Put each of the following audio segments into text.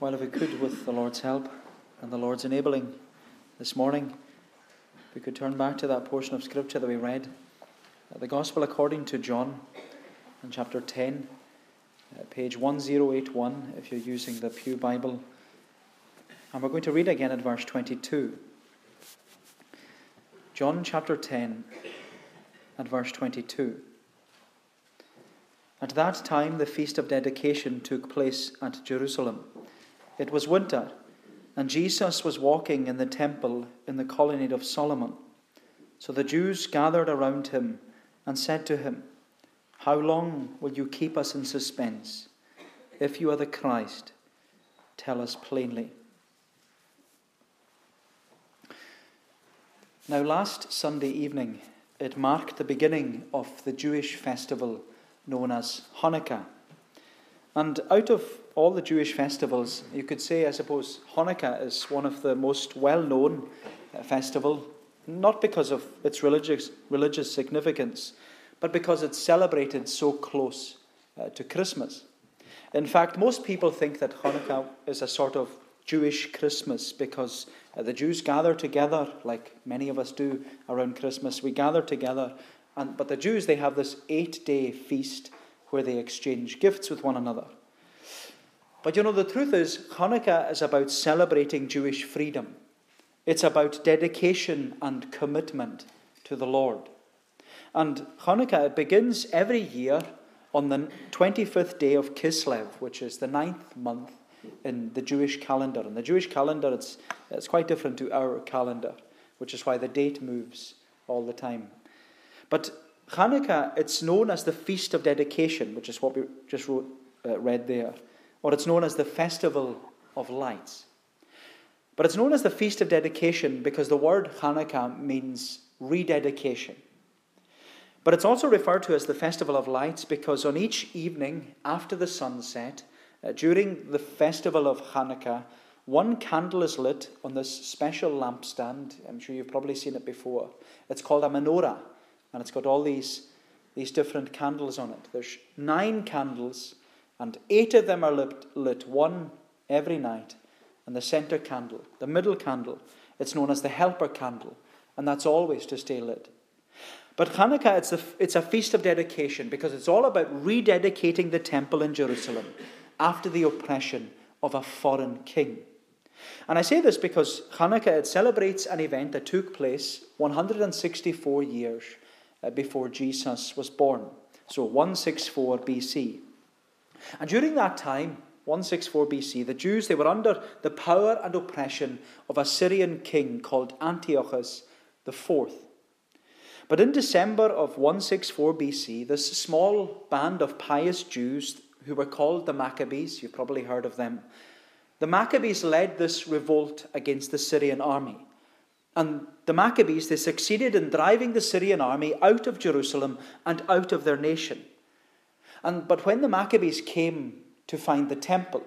Well, if we could, with the Lord's help and the Lord's enabling this morning, we could turn back to that portion of Scripture that we read, uh, the Gospel according to John, in chapter 10, uh, page 1081, if you're using the Pew Bible. And we're going to read again at verse 22. John chapter 10, at verse 22. At that time, the feast of dedication took place at Jerusalem. It was winter, and Jesus was walking in the temple in the colonnade of Solomon. So the Jews gathered around him and said to him, How long will you keep us in suspense? If you are the Christ, tell us plainly. Now, last Sunday evening, it marked the beginning of the Jewish festival known as Hanukkah. And out of all the Jewish festivals, you could say, I suppose, Hanukkah is one of the most well known uh, festival, not because of its religious, religious significance, but because it's celebrated so close uh, to Christmas. In fact, most people think that Hanukkah is a sort of Jewish Christmas because uh, the Jews gather together, like many of us do around Christmas. We gather together, and, but the Jews, they have this eight day feast where they exchange gifts with one another. But you know, the truth is, Hanukkah is about celebrating Jewish freedom. It's about dedication and commitment to the Lord. And Hanukkah begins every year on the 25th day of Kislev, which is the ninth month in the Jewish calendar. In the Jewish calendar, it's, it's quite different to our calendar, which is why the date moves all the time. But Hanukkah, it's known as the Feast of Dedication, which is what we just wrote, uh, read there or it's known as the Festival of Lights. But it's known as the Feast of Dedication because the word Hanukkah means rededication. But it's also referred to as the Festival of Lights because on each evening after the sunset, uh, during the festival of Hanukkah, one candle is lit on this special lampstand. I'm sure you've probably seen it before. It's called a menorah, and it's got all these, these different candles on it. There's nine candles and eight of them are lit, lit one every night. And the center candle, the middle candle, it's known as the helper candle, and that's always to stay lit. But Hanukkah, it's a, it's a feast of dedication because it's all about rededicating the temple in Jerusalem after the oppression of a foreign king. And I say this because Hanukkah it celebrates an event that took place 164 years uh, before Jesus was born. So 164 BC. And during that time, 164 BC, the Jews they were under the power and oppression of a Syrian king called Antiochus IV. But in December of 164 BC, this small band of pious Jews who were called the Maccabees, you've probably heard of them, the Maccabees led this revolt against the Syrian army. And the Maccabees, they succeeded in driving the Syrian army out of Jerusalem and out of their nation. And, but when the Maccabees came to find the temple,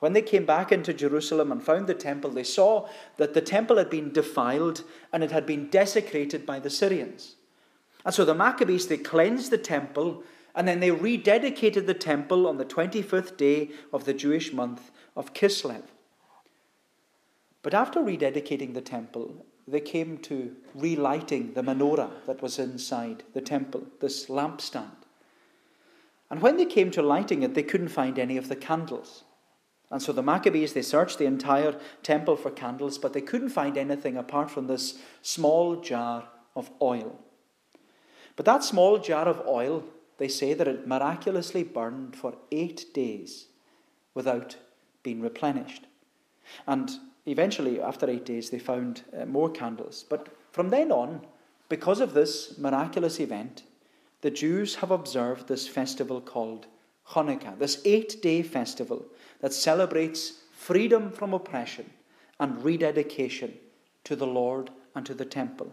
when they came back into Jerusalem and found the temple, they saw that the temple had been defiled and it had been desecrated by the Syrians. And so the Maccabees, they cleansed the temple and then they rededicated the temple on the 25th day of the Jewish month of Kislev. But after rededicating the temple, they came to relighting the menorah that was inside the temple, this lampstand. And when they came to lighting it, they couldn't find any of the candles. And so the Maccabees, they searched the entire temple for candles, but they couldn't find anything apart from this small jar of oil. But that small jar of oil, they say that it miraculously burned for eight days without being replenished. And eventually, after eight days, they found uh, more candles. But from then on, because of this miraculous event, the Jews have observed this festival called Hanukkah, this eight day festival that celebrates freedom from oppression and rededication to the Lord and to the temple.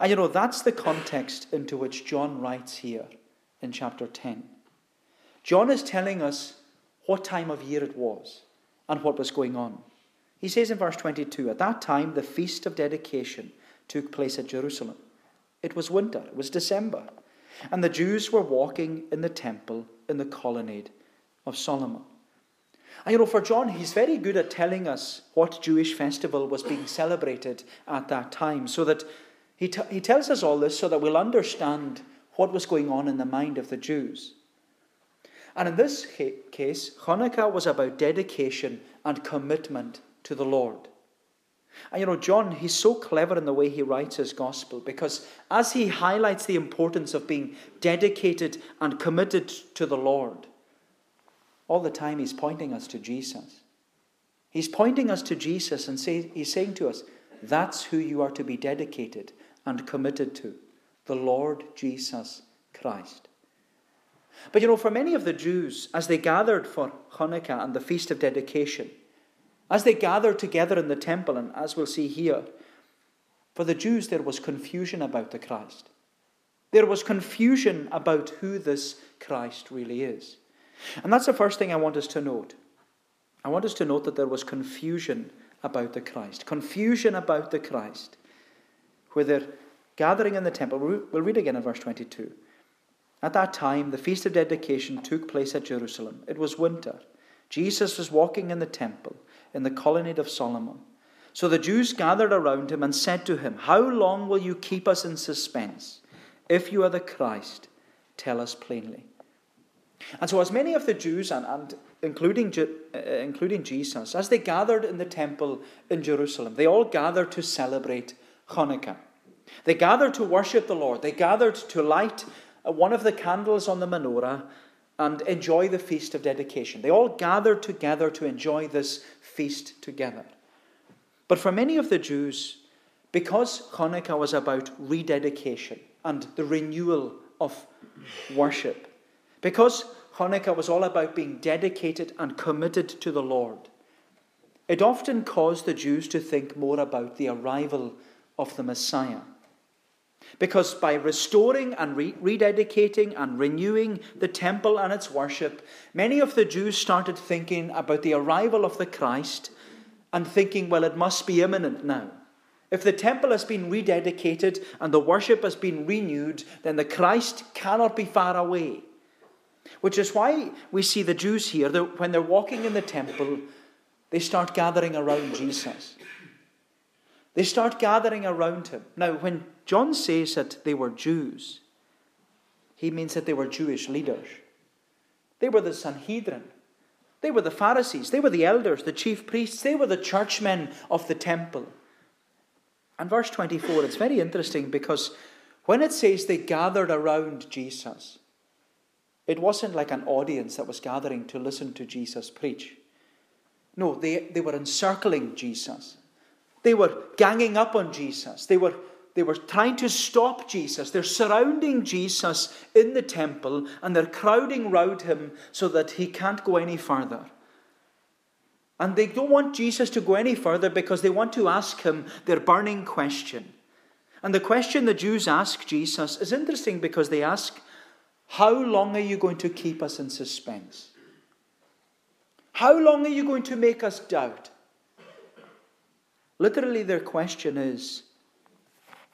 And you know, that's the context into which John writes here in chapter 10. John is telling us what time of year it was and what was going on. He says in verse 22 At that time, the feast of dedication took place at Jerusalem. It was winter, it was December, and the Jews were walking in the temple in the colonnade of Solomon. And you know, for John, he's very good at telling us what Jewish festival was being celebrated at that time, so that he, t- he tells us all this so that we'll understand what was going on in the mind of the Jews. And in this case, Hanukkah was about dedication and commitment to the Lord. And you know, John, he's so clever in the way he writes his gospel because as he highlights the importance of being dedicated and committed to the Lord, all the time he's pointing us to Jesus. He's pointing us to Jesus and say, he's saying to us, that's who you are to be dedicated and committed to the Lord Jesus Christ. But you know, for many of the Jews, as they gathered for Hanukkah and the Feast of Dedication, as they gathered together in the temple, and as we'll see here, for the Jews there was confusion about the Christ. There was confusion about who this Christ really is. And that's the first thing I want us to note. I want us to note that there was confusion about the Christ. Confusion about the Christ. Where they're gathering in the temple. We'll read again in verse 22. At that time, the feast of dedication took place at Jerusalem. It was winter. Jesus was walking in the temple in the colonnade of Solomon. So the Jews gathered around him and said to him, How long will you keep us in suspense? If you are the Christ, tell us plainly. And so, as many of the Jews, and, and including, uh, including Jesus, as they gathered in the temple in Jerusalem, they all gathered to celebrate Hanukkah. They gathered to worship the Lord. They gathered to light uh, one of the candles on the menorah and enjoy the feast of dedication. They all gathered together to enjoy this feast together. But for many of the Jews, because Hanukkah was about rededication and the renewal of worship, because Hanukkah was all about being dedicated and committed to the Lord, it often caused the Jews to think more about the arrival of the Messiah. Because by restoring and re- rededicating and renewing the temple and its worship, many of the Jews started thinking about the arrival of the Christ and thinking, well, it must be imminent now. If the temple has been rededicated and the worship has been renewed, then the Christ cannot be far away. Which is why we see the Jews here, when they're walking in the temple, they start gathering around Jesus. They start gathering around him. Now, when John says that they were Jews, he means that they were Jewish leaders. They were the Sanhedrin. They were the Pharisees. They were the elders, the chief priests. They were the churchmen of the temple. And verse 24, it's very interesting because when it says they gathered around Jesus, it wasn't like an audience that was gathering to listen to Jesus preach. No, they, they were encircling Jesus. They were ganging up on Jesus. They were, they were trying to stop Jesus. They're surrounding Jesus in the temple and they're crowding round him so that he can't go any further. And they don't want Jesus to go any further because they want to ask him their burning question. And the question the Jews ask Jesus is interesting because they ask, How long are you going to keep us in suspense? How long are you going to make us doubt? Literally, their question is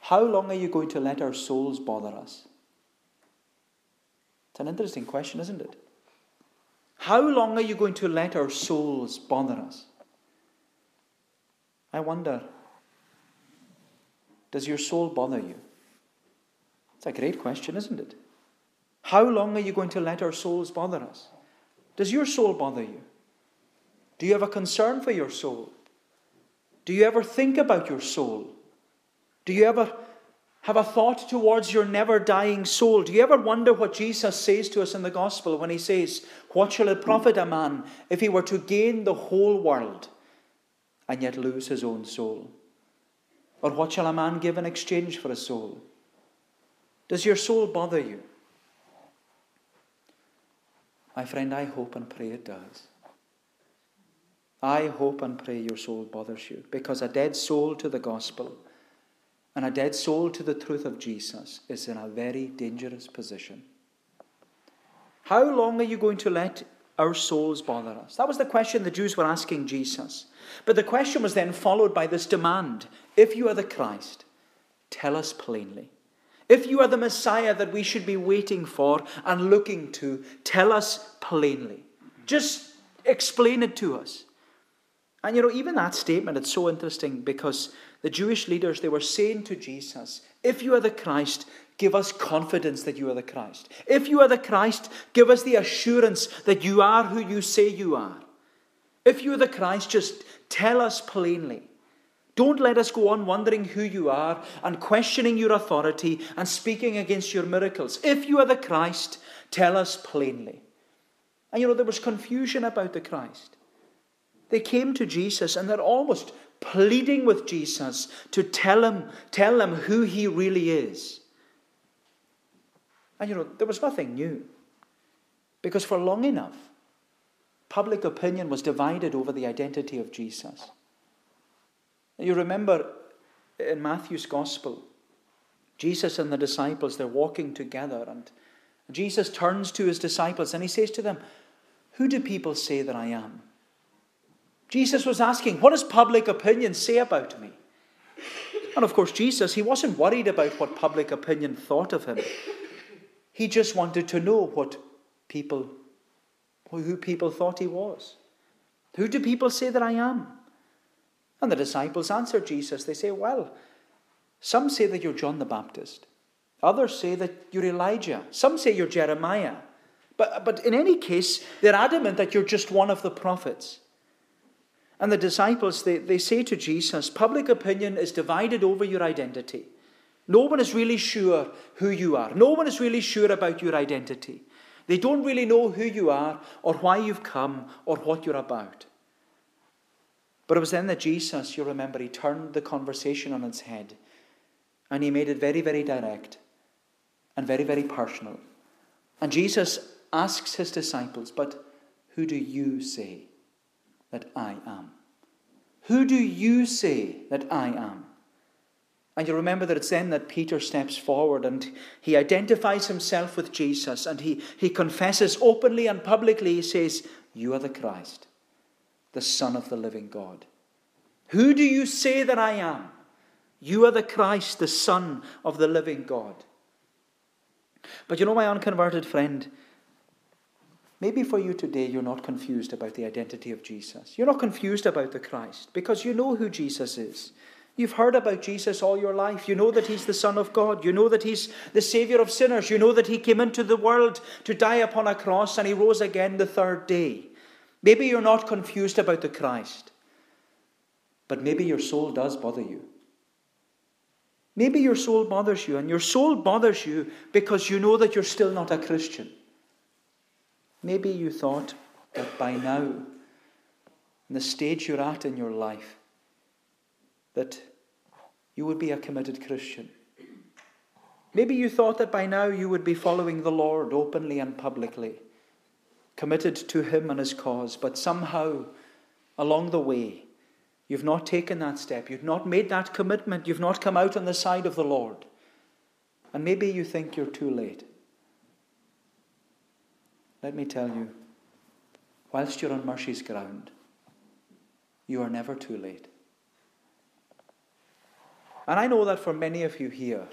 How long are you going to let our souls bother us? It's an interesting question, isn't it? How long are you going to let our souls bother us? I wonder, does your soul bother you? It's a great question, isn't it? How long are you going to let our souls bother us? Does your soul bother you? Do you have a concern for your soul? Do you ever think about your soul? Do you ever have a thought towards your never dying soul? Do you ever wonder what Jesus says to us in the gospel when he says, What shall it profit a man if he were to gain the whole world and yet lose his own soul? Or what shall a man give in exchange for a soul? Does your soul bother you? My friend, I hope and pray it does. I hope and pray your soul bothers you because a dead soul to the gospel and a dead soul to the truth of Jesus is in a very dangerous position. How long are you going to let our souls bother us? That was the question the Jews were asking Jesus. But the question was then followed by this demand If you are the Christ, tell us plainly. If you are the Messiah that we should be waiting for and looking to, tell us plainly. Just explain it to us. And you know, even that statement, it's so interesting because the Jewish leaders, they were saying to Jesus, If you are the Christ, give us confidence that you are the Christ. If you are the Christ, give us the assurance that you are who you say you are. If you are the Christ, just tell us plainly. Don't let us go on wondering who you are and questioning your authority and speaking against your miracles. If you are the Christ, tell us plainly. And you know, there was confusion about the Christ. They came to Jesus and they're almost pleading with Jesus to tell him, tell him who he really is. And you know, there was nothing new. Because for long enough, public opinion was divided over the identity of Jesus. You remember in Matthew's Gospel, Jesus and the disciples, they're walking together, and Jesus turns to his disciples and he says to them, Who do people say that I am? Jesus was asking, What does public opinion say about me? And of course, Jesus, he wasn't worried about what public opinion thought of him. He just wanted to know what people, who people thought he was. Who do people say that I am? And the disciples answered Jesus. They say, Well, some say that you're John the Baptist. Others say that you're Elijah. Some say you're Jeremiah. But, but in any case, they're adamant that you're just one of the prophets. And the disciples, they, they say to Jesus, Public opinion is divided over your identity. No one is really sure who you are. No one is really sure about your identity. They don't really know who you are or why you've come or what you're about. But it was then that Jesus, you remember, he turned the conversation on its head and he made it very, very direct and very, very personal. And Jesus asks his disciples, But who do you say that I am? Who do you say that I am? And you remember that it's then that Peter steps forward and he identifies himself with Jesus and he, he confesses openly and publicly, he says, You are the Christ, the Son of the living God. Who do you say that I am? You are the Christ, the Son of the living God. But you know, my unconverted friend, maybe for you today you're not confused about the identity of Jesus. You're not confused about the Christ because you know who Jesus is. You've heard about Jesus all your life. You know that He's the Son of God. You know that He's the Savior of sinners. You know that He came into the world to die upon a cross and He rose again the third day. Maybe you're not confused about the Christ, but maybe your soul does bother you. Maybe your soul bothers you, and your soul bothers you because you know that you're still not a Christian. Maybe you thought that by now, in the stage you're at in your life, that you would be a committed Christian. Maybe you thought that by now you would be following the Lord openly and publicly, committed to Him and His cause, but somehow along the way, you've not taken that step, you've not made that commitment, you've not come out on the side of the Lord. And maybe you think you're too late. Let me tell you, whilst you're on mercy's ground, you are never too late. And I know that for many of you here,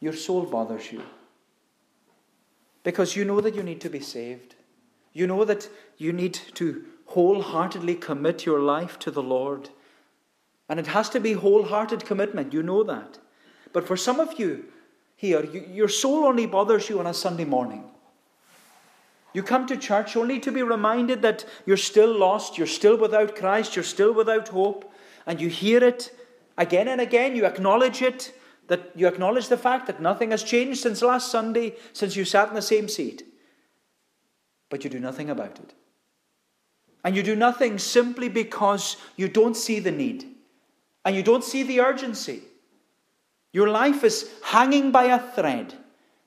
your soul bothers you. Because you know that you need to be saved. You know that you need to wholeheartedly commit your life to the Lord. And it has to be wholehearted commitment. You know that. But for some of you here, you, your soul only bothers you on a Sunday morning. You come to church only to be reminded that you're still lost, you're still without Christ, you're still without hope, and you hear it Again and again, you acknowledge it, that you acknowledge the fact that nothing has changed since last Sunday, since you sat in the same seat. But you do nothing about it. And you do nothing simply because you don't see the need and you don't see the urgency. Your life is hanging by a thread.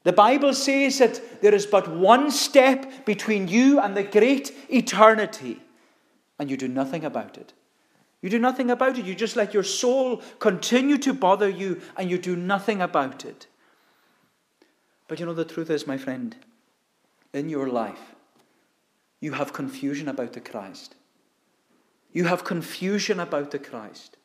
The Bible says that there is but one step between you and the great eternity, and you do nothing about it. You do nothing about it. You just let your soul continue to bother you and you do nothing about it. But you know, the truth is, my friend, in your life, you have confusion about the Christ. You have confusion about the Christ.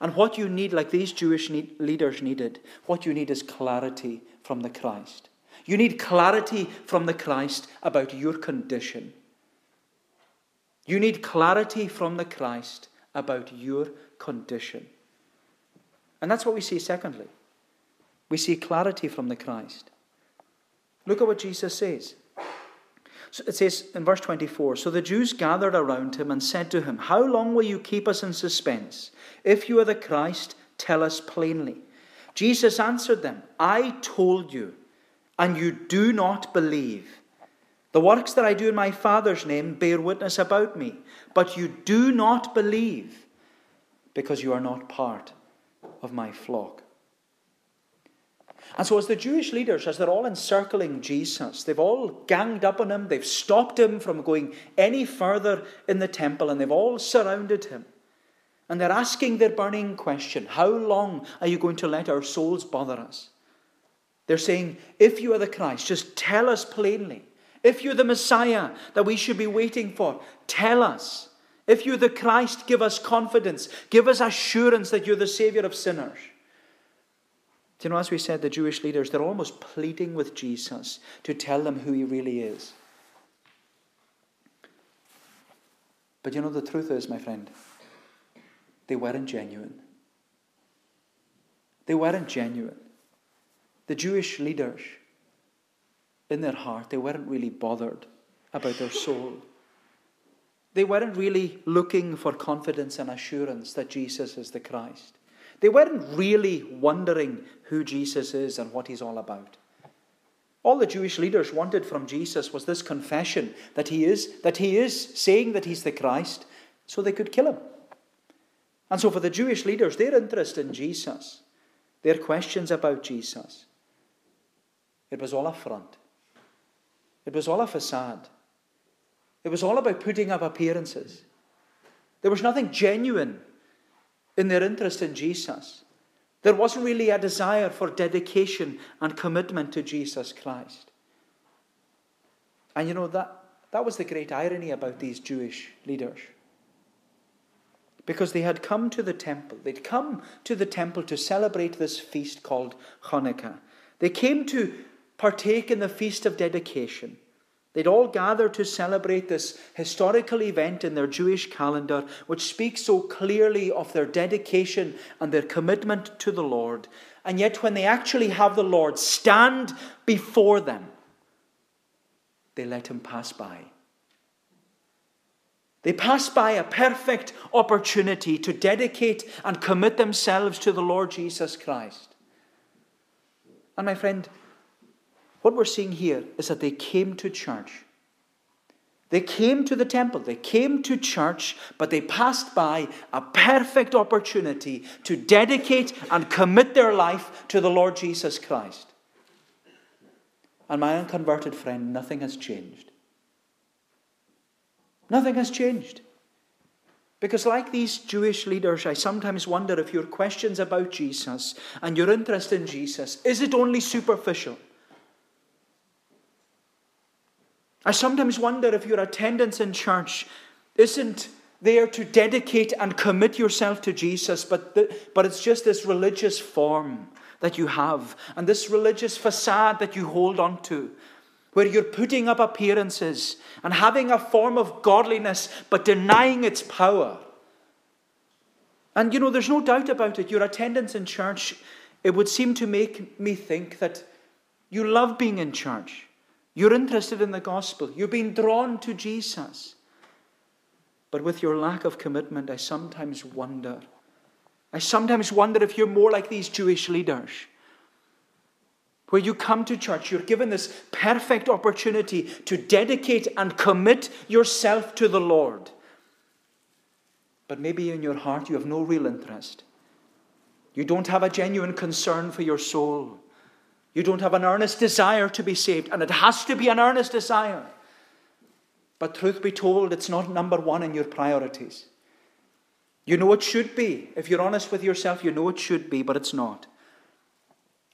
And what you need, like these Jewish leaders needed, what you need is clarity from the Christ. You need clarity from the Christ about your condition. You need clarity from the Christ about your condition. And that's what we see, secondly. We see clarity from the Christ. Look at what Jesus says. So it says in verse 24 So the Jews gathered around him and said to him, How long will you keep us in suspense? If you are the Christ, tell us plainly. Jesus answered them, I told you, and you do not believe. The works that I do in my Father's name bear witness about me, but you do not believe because you are not part of my flock. And so, as the Jewish leaders, as they're all encircling Jesus, they've all ganged up on him, they've stopped him from going any further in the temple, and they've all surrounded him. And they're asking their burning question How long are you going to let our souls bother us? They're saying, If you are the Christ, just tell us plainly. If you're the Messiah that we should be waiting for, tell us. If you're the Christ, give us confidence. Give us assurance that you're the Savior of sinners. Do you know, as we said, the Jewish leaders, they're almost pleading with Jesus to tell them who he really is. But you know, the truth is, my friend, they weren't genuine. They weren't genuine. The Jewish leaders, in their heart, they weren't really bothered about their soul. They weren't really looking for confidence and assurance that Jesus is the Christ. They weren't really wondering who Jesus is and what he's all about. All the Jewish leaders wanted from Jesus was this confession that he is, that he is saying that he's the Christ, so they could kill him. And so for the Jewish leaders, their interest in Jesus, their questions about Jesus, it was all a front. It was all a facade. It was all about putting up appearances. There was nothing genuine in their interest in Jesus. There wasn't really a desire for dedication and commitment to Jesus Christ. And you know, that, that was the great irony about these Jewish leaders. Because they had come to the temple. They'd come to the temple to celebrate this feast called Hanukkah. They came to partake in the feast of dedication. They'd all gather to celebrate this historical event in their Jewish calendar, which speaks so clearly of their dedication and their commitment to the Lord. And yet, when they actually have the Lord stand before them, they let him pass by. They pass by a perfect opportunity to dedicate and commit themselves to the Lord Jesus Christ. And my friend, what we're seeing here is that they came to church. They came to the temple, they came to church, but they passed by a perfect opportunity to dedicate and commit their life to the Lord Jesus Christ. And my unconverted friend, nothing has changed. Nothing has changed. Because, like these Jewish leaders, I sometimes wonder if your questions about Jesus and your interest in Jesus is it only superficial? I sometimes wonder if your attendance in church isn't there to dedicate and commit yourself to Jesus, but, the, but it's just this religious form that you have and this religious facade that you hold on to, where you're putting up appearances and having a form of godliness but denying its power. And you know, there's no doubt about it. Your attendance in church, it would seem to make me think that you love being in church. You're interested in the gospel. You're being drawn to Jesus. But with your lack of commitment, I sometimes wonder. I sometimes wonder if you're more like these Jewish leaders, where you come to church, you're given this perfect opportunity to dedicate and commit yourself to the Lord. But maybe in your heart you have no real interest. You don't have a genuine concern for your soul. You don't have an earnest desire to be saved, and it has to be an earnest desire. But, truth be told, it's not number one in your priorities. You know it should be. If you're honest with yourself, you know it should be, but it's not.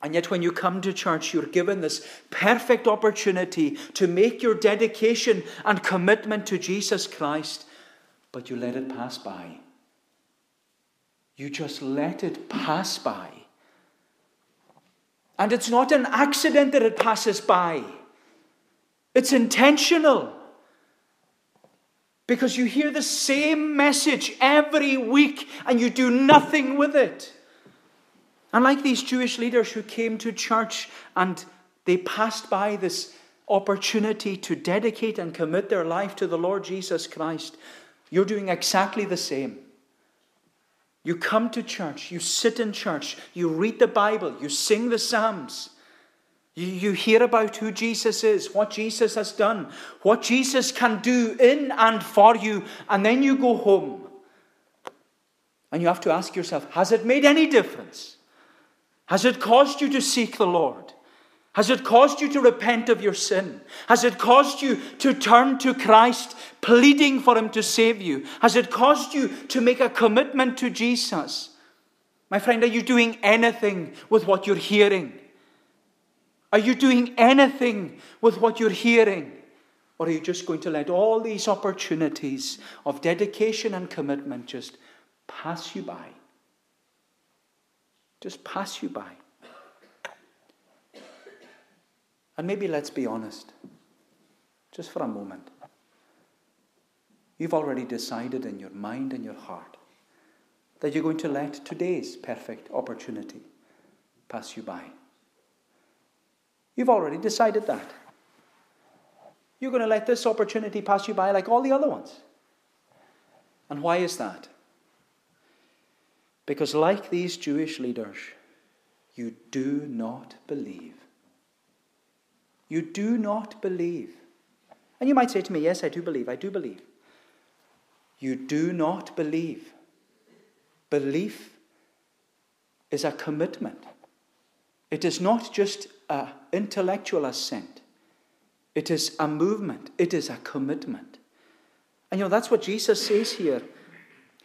And yet, when you come to church, you're given this perfect opportunity to make your dedication and commitment to Jesus Christ, but you let it pass by. You just let it pass by. And it's not an accident that it passes by, it's intentional. Because you hear the same message every week and you do nothing with it. And like these Jewish leaders who came to church and they passed by this opportunity to dedicate and commit their life to the Lord Jesus Christ, you're doing exactly the same. You come to church, you sit in church, you read the Bible, you sing the Psalms. You, you hear about who Jesus is, what Jesus has done, what Jesus can do in and for you, and then you go home. And you have to ask yourself has it made any difference? Has it caused you to seek the Lord? Has it caused you to repent of your sin? Has it caused you to turn to Christ, pleading for Him to save you? Has it caused you to make a commitment to Jesus? My friend, are you doing anything with what you're hearing? Are you doing anything with what you're hearing? Or are you just going to let all these opportunities of dedication and commitment just pass you by? Just pass you by. And maybe let's be honest, just for a moment. You've already decided in your mind and your heart that you're going to let today's perfect opportunity pass you by. You've already decided that. You're going to let this opportunity pass you by like all the other ones. And why is that? Because, like these Jewish leaders, you do not believe you do not believe. And you might say to me, Yes, I do believe. I do believe. You do not believe. Belief is a commitment. It is not just an intellectual assent, it is a movement, it is a commitment. And you know, that's what Jesus says here.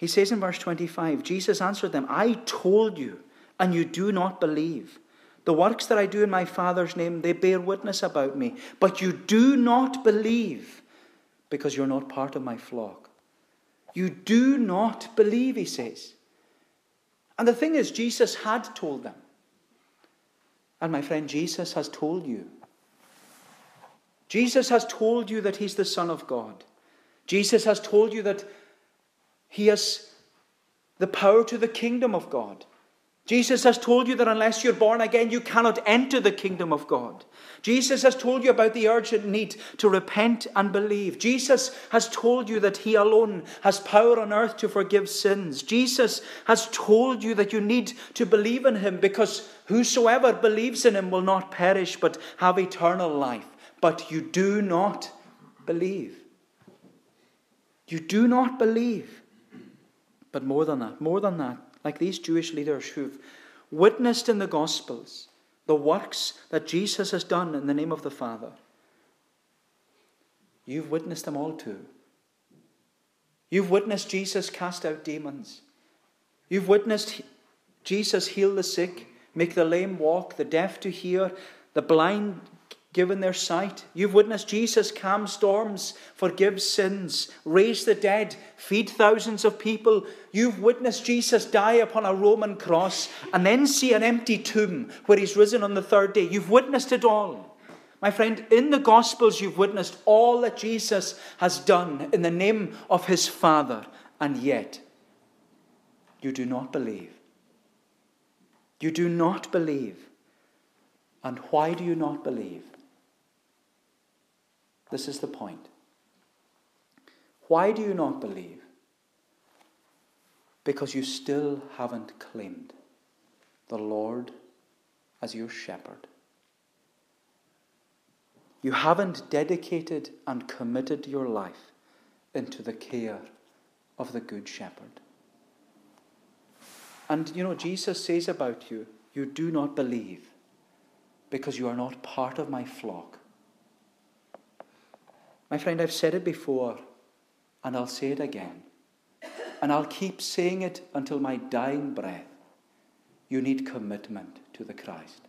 He says in verse 25 Jesus answered them, I told you, and you do not believe. The works that I do in my Father's name, they bear witness about me. But you do not believe because you're not part of my flock. You do not believe, he says. And the thing is, Jesus had told them. And my friend, Jesus has told you. Jesus has told you that he's the Son of God. Jesus has told you that he has the power to the kingdom of God. Jesus has told you that unless you're born again, you cannot enter the kingdom of God. Jesus has told you about the urgent need to repent and believe. Jesus has told you that He alone has power on earth to forgive sins. Jesus has told you that you need to believe in Him because whosoever believes in Him will not perish but have eternal life. But you do not believe. You do not believe. But more than that, more than that, like these Jewish leaders who've witnessed in the Gospels the works that Jesus has done in the name of the Father. You've witnessed them all too. You've witnessed Jesus cast out demons. You've witnessed Jesus heal the sick, make the lame walk, the deaf to hear, the blind given their sight. You've witnessed Jesus calm storms, forgive sins, raise the dead, feed thousands of people. You've witnessed Jesus die upon a Roman cross and then see an empty tomb where he's risen on the third day. You've witnessed it all. My friend, in the Gospels, you've witnessed all that Jesus has done in the name of his Father, and yet you do not believe. You do not believe. And why do you not believe? This is the point. Why do you not believe? Because you still haven't claimed the Lord as your shepherd. You haven't dedicated and committed your life into the care of the Good Shepherd. And you know, Jesus says about you, you do not believe because you are not part of my flock. My friend, I've said it before, and I'll say it again. And I'll keep saying it until my dying breath. You need commitment to the Christ.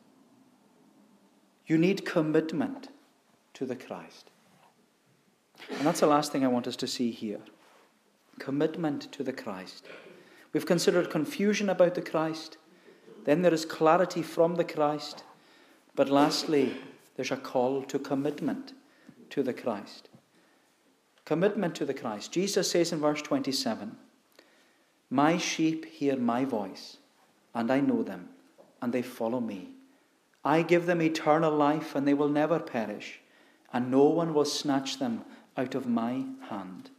You need commitment to the Christ. And that's the last thing I want us to see here commitment to the Christ. We've considered confusion about the Christ, then there is clarity from the Christ, but lastly, there's a call to commitment to the Christ. Commitment to the Christ. Jesus says in verse 27 My sheep hear my voice, and I know them, and they follow me. I give them eternal life, and they will never perish, and no one will snatch them out of my hand.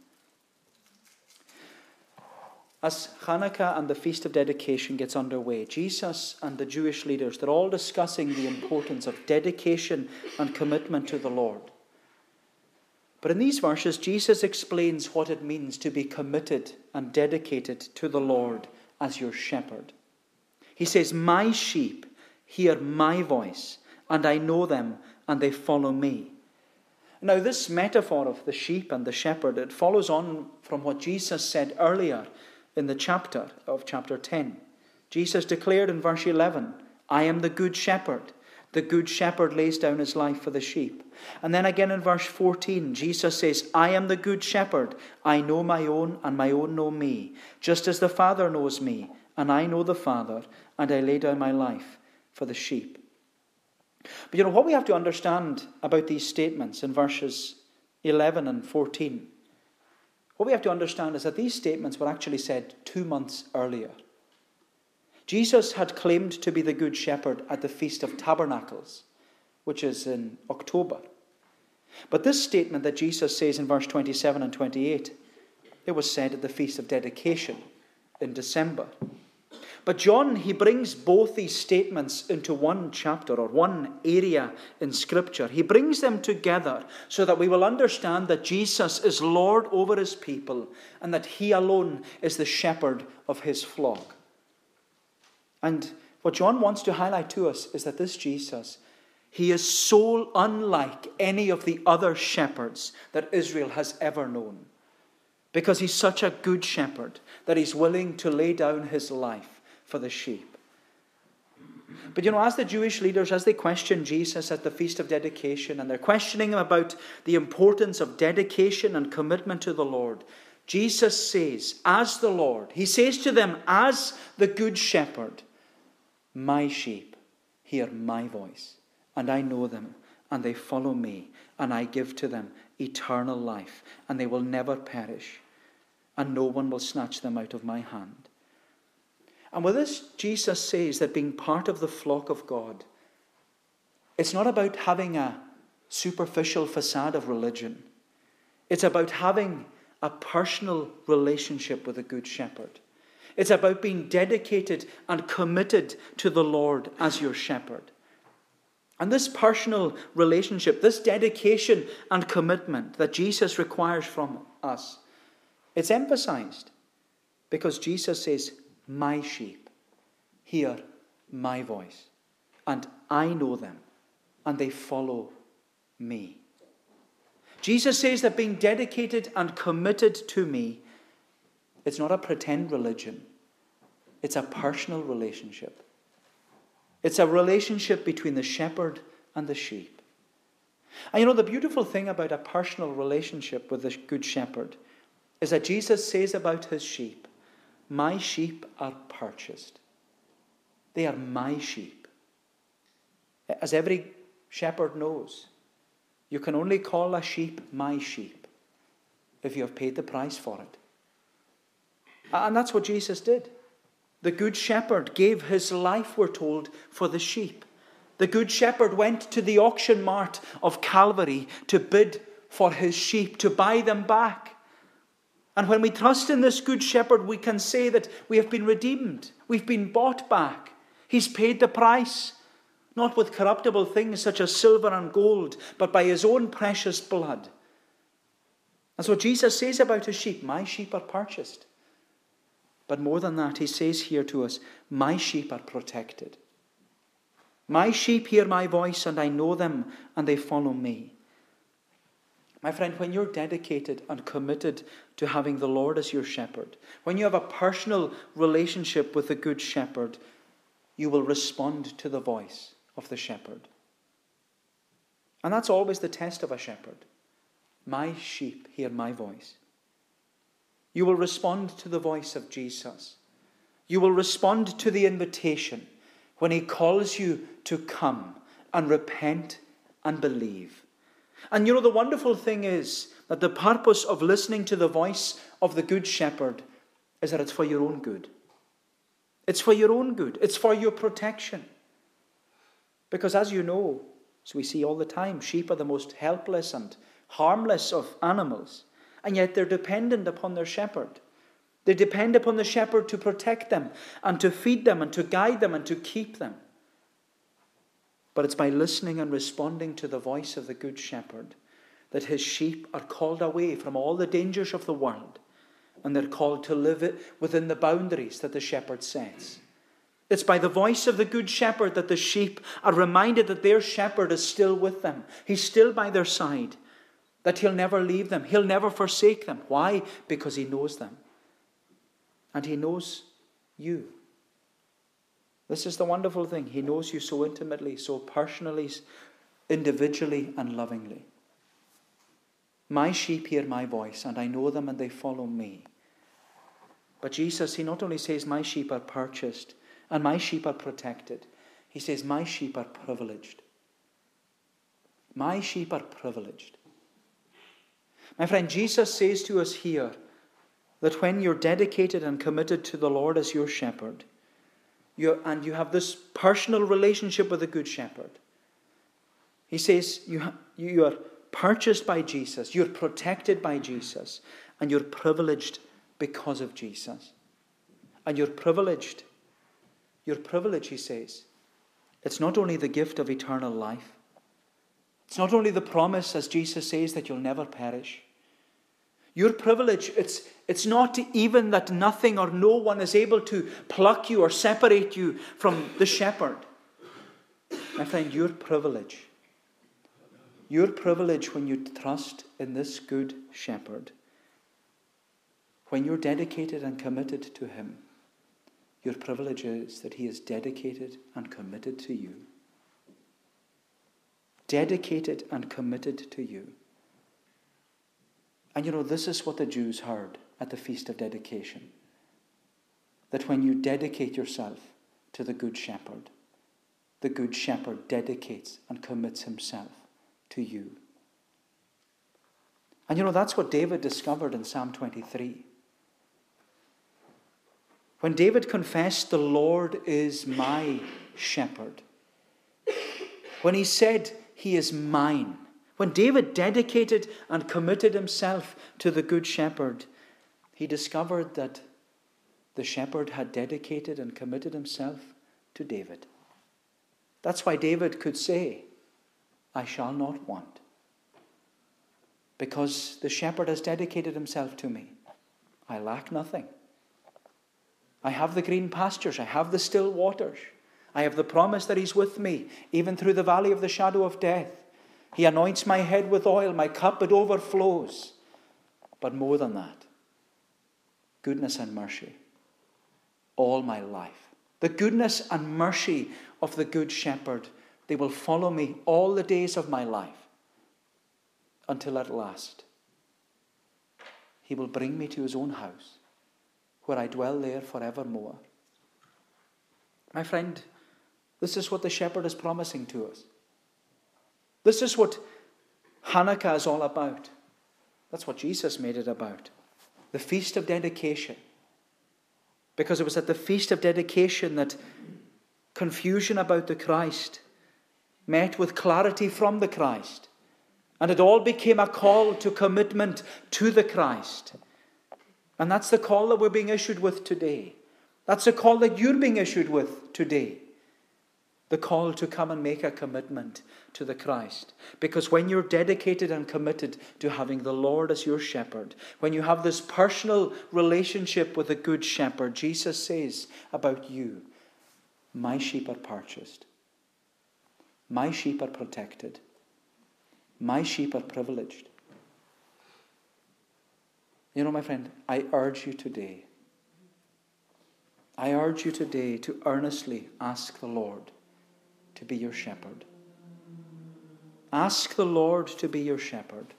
As Hanukkah and the Feast of Dedication gets underway, Jesus and the Jewish leaders, they're all discussing the importance of dedication and commitment to the Lord. But in these verses, Jesus explains what it means to be committed and dedicated to the Lord as your shepherd. He says, My sheep hear my voice, and I know them, and they follow me. Now, this metaphor of the sheep and the shepherd, it follows on from what Jesus said earlier in the chapter of chapter 10. Jesus declared in verse 11, I am the good shepherd. The good shepherd lays down his life for the sheep. And then again in verse 14, Jesus says, I am the good shepherd. I know my own, and my own know me, just as the Father knows me, and I know the Father, and I lay down my life for the sheep. But you know what we have to understand about these statements in verses 11 and 14 what we have to understand is that these statements were actually said two months earlier. Jesus had claimed to be the Good Shepherd at the Feast of Tabernacles, which is in October. But this statement that Jesus says in verse 27 and 28, it was said at the Feast of Dedication in December. But John, he brings both these statements into one chapter or one area in Scripture. He brings them together so that we will understand that Jesus is Lord over his people and that he alone is the shepherd of his flock. And what John wants to highlight to us is that this Jesus, he is so unlike any of the other shepherds that Israel has ever known. Because he's such a good shepherd that he's willing to lay down his life for the sheep. But you know, as the Jewish leaders, as they question Jesus at the Feast of Dedication, and they're questioning him about the importance of dedication and commitment to the Lord, Jesus says, as the Lord, he says to them, as the Good Shepherd, My sheep hear my voice, and I know them, and they follow me, and I give to them eternal life, and they will never perish, and no one will snatch them out of my hand. And with this, Jesus says that being part of the flock of God, it's not about having a superficial facade of religion. It's about having a personal relationship with a good shepherd. It's about being dedicated and committed to the Lord as your shepherd. And this personal relationship, this dedication and commitment that Jesus requires from us, it's emphasized because Jesus says, my sheep hear my voice, and I know them, and they follow me. Jesus says that being dedicated and committed to me, it's not a pretend religion, it's a personal relationship. It's a relationship between the shepherd and the sheep. And you know, the beautiful thing about a personal relationship with the good shepherd is that Jesus says about his sheep my sheep are purchased. They are my sheep. As every shepherd knows, you can only call a sheep my sheep if you have paid the price for it. And that's what Jesus did. The Good Shepherd gave his life, we're told, for the sheep. The Good Shepherd went to the auction mart of Calvary to bid for his sheep, to buy them back. And when we trust in this Good Shepherd, we can say that we have been redeemed, we've been bought back. He's paid the price, not with corruptible things such as silver and gold, but by his own precious blood. And so Jesus says about his sheep, My sheep are purchased. But more than that, he says here to us, My sheep are protected. My sheep hear my voice, and I know them, and they follow me. My friend, when you're dedicated and committed to having the Lord as your shepherd, when you have a personal relationship with the Good Shepherd, you will respond to the voice of the shepherd. And that's always the test of a shepherd. My sheep hear my voice. You will respond to the voice of Jesus. You will respond to the invitation when he calls you to come and repent and believe. And you know, the wonderful thing is that the purpose of listening to the voice of the Good Shepherd is that it's for your own good. It's for your own good, it's for your protection. Because as you know, as we see all the time, sheep are the most helpless and harmless of animals, and yet they're dependent upon their shepherd. They depend upon the shepherd to protect them and to feed them and to guide them and to keep them. But it's by listening and responding to the voice of the Good Shepherd that his sheep are called away from all the dangers of the world and they're called to live within the boundaries that the shepherd sets. It's by the voice of the Good Shepherd that the sheep are reminded that their shepherd is still with them. He's still by their side, that he'll never leave them, he'll never forsake them. Why? Because he knows them. And he knows you. This is the wonderful thing. He knows you so intimately, so personally, individually, and lovingly. My sheep hear my voice, and I know them, and they follow me. But Jesus, He not only says, My sheep are purchased and my sheep are protected, He says, My sheep are privileged. My sheep are privileged. My friend, Jesus says to us here that when you're dedicated and committed to the Lord as your shepherd, you and you have this personal relationship with the Good Shepherd, He says you, you are purchased by Jesus, you're protected by Jesus, and you're privileged because of Jesus. And you're privileged. You're privileged, he says. It's not only the gift of eternal life, it's not only the promise, as Jesus says, that you'll never perish. Your privilege, it's, it's not even that nothing or no one is able to pluck you or separate you from the shepherd. My friend, your privilege, your privilege when you trust in this good shepherd when you're dedicated and committed to Him, your privilege is that He is dedicated and committed to you. Dedicated and committed to you. And you know, this is what the Jews heard at the Feast of Dedication that when you dedicate yourself to the Good Shepherd, the Good Shepherd dedicates and commits himself to you. And you know, that's what David discovered in Psalm 23. When David confessed, The Lord is my shepherd, when he said, He is mine, when David dedicated and committed himself to the Good Shepherd, he discovered that the shepherd had dedicated and committed himself to David. That's why David could say, I shall not want. Because the shepherd has dedicated himself to me. I lack nothing. I have the green pastures. I have the still waters. I have the promise that He's with me, even through the valley of the shadow of death. He anoints my head with oil, my cup it overflows. But more than that, goodness and mercy all my life. The goodness and mercy of the Good Shepherd, they will follow me all the days of my life until at last He will bring me to His own house where I dwell there forevermore. My friend, this is what the shepherd is promising to us. This is what Hanukkah is all about. That's what Jesus made it about. The feast of dedication. Because it was at the feast of dedication that confusion about the Christ met with clarity from the Christ. And it all became a call to commitment to the Christ. And that's the call that we're being issued with today. That's the call that you're being issued with today. The call to come and make a commitment to the Christ. Because when you're dedicated and committed to having the Lord as your shepherd, when you have this personal relationship with the Good Shepherd, Jesus says about you, My sheep are purchased, my sheep are protected, my sheep are privileged. You know, my friend, I urge you today, I urge you today to earnestly ask the Lord to be your shepherd. Ask the Lord to be your shepherd.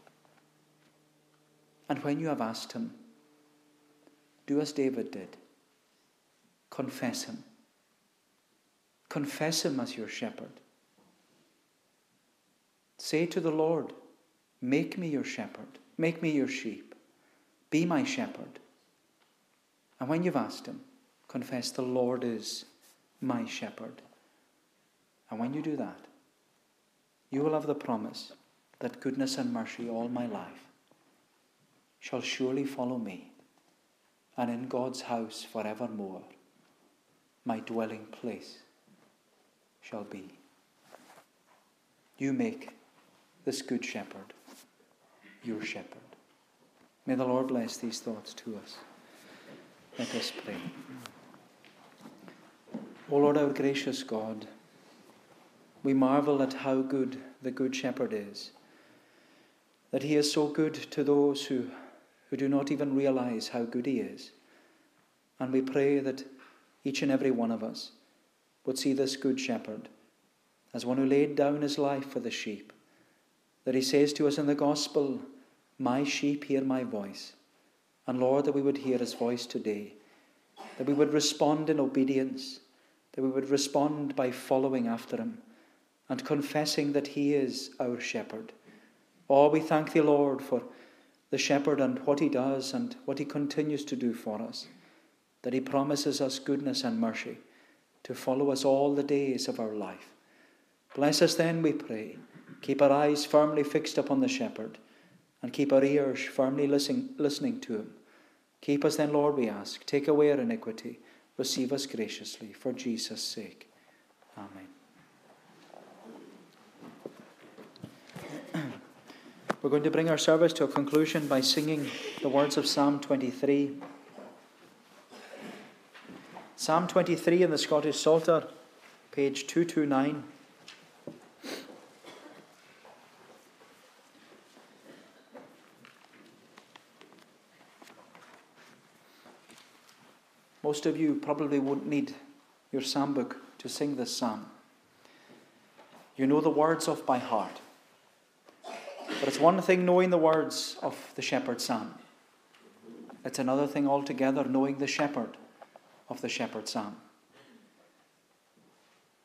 And when you have asked him, do as David did confess him. Confess him as your shepherd. Say to the Lord, Make me your shepherd. Make me your sheep. Be my shepherd. And when you've asked him, confess the Lord is my shepherd. And when you do that, you will have the promise that goodness and mercy all my life shall surely follow me, and in God's house forevermore my dwelling place shall be. You make this good shepherd your shepherd. May the Lord bless these thoughts to us. Let us pray. O Lord, our gracious God, we marvel at how good the Good Shepherd is, that he is so good to those who, who do not even realize how good he is. And we pray that each and every one of us would see this Good Shepherd as one who laid down his life for the sheep, that he says to us in the Gospel, My sheep hear my voice. And Lord, that we would hear his voice today, that we would respond in obedience, that we would respond by following after him and confessing that He is our shepherd. Oh, we thank Thee, Lord, for the shepherd and what He does and what He continues to do for us, that He promises us goodness and mercy to follow us all the days of our life. Bless us then, we pray. Keep our eyes firmly fixed upon the shepherd and keep our ears firmly listening, listening to Him. Keep us then, Lord, we ask. Take away our iniquity. Receive us graciously for Jesus' sake. Amen. We're going to bring our service to a conclusion by singing the words of Psalm 23. Psalm 23 in the Scottish Psalter, page 229. Most of you probably won't need your psalm book to sing this psalm. You know the words off by heart. But it's one thing knowing the words of the shepherd's psalm. It's another thing altogether knowing the shepherd of the shepherd's psalm.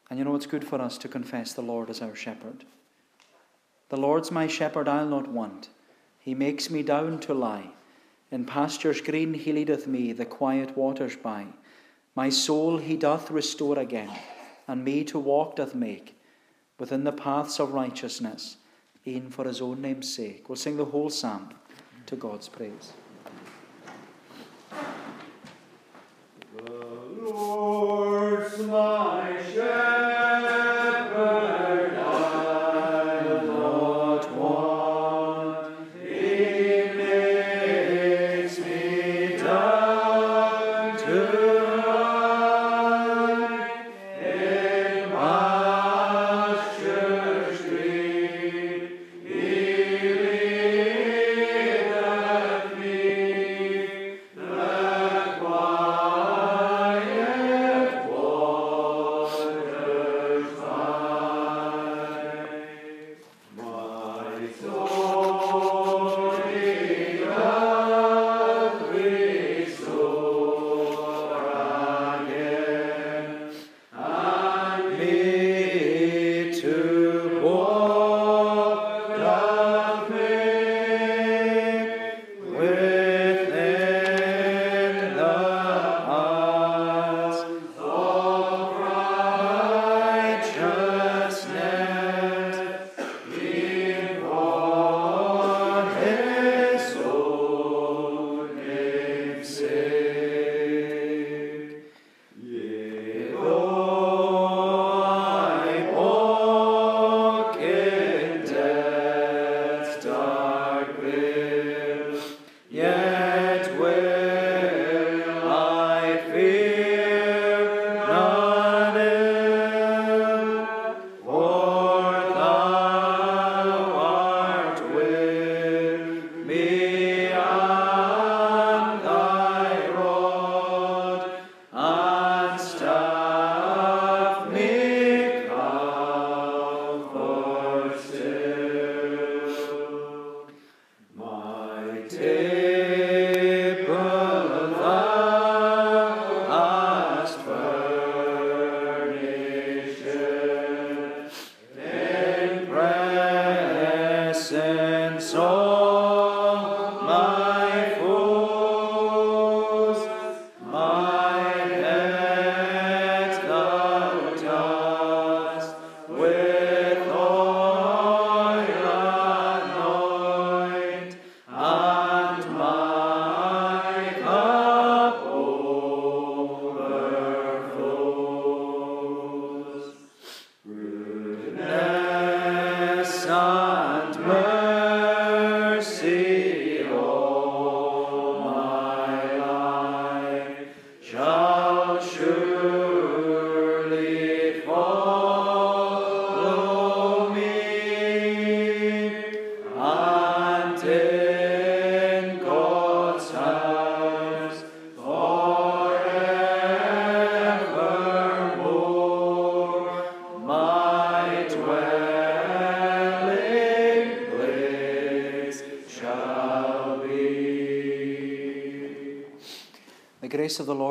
And you know it's good for us to confess the Lord as our shepherd. The Lord's my shepherd, I'll not want. He makes me down to lie. In pastures green he leadeth me, the quiet waters by. My soul he doth restore again, and me to walk doth make within the paths of righteousness even for his own name's sake. We'll sing the whole psalm to God's praise. The Lord's my shepherd.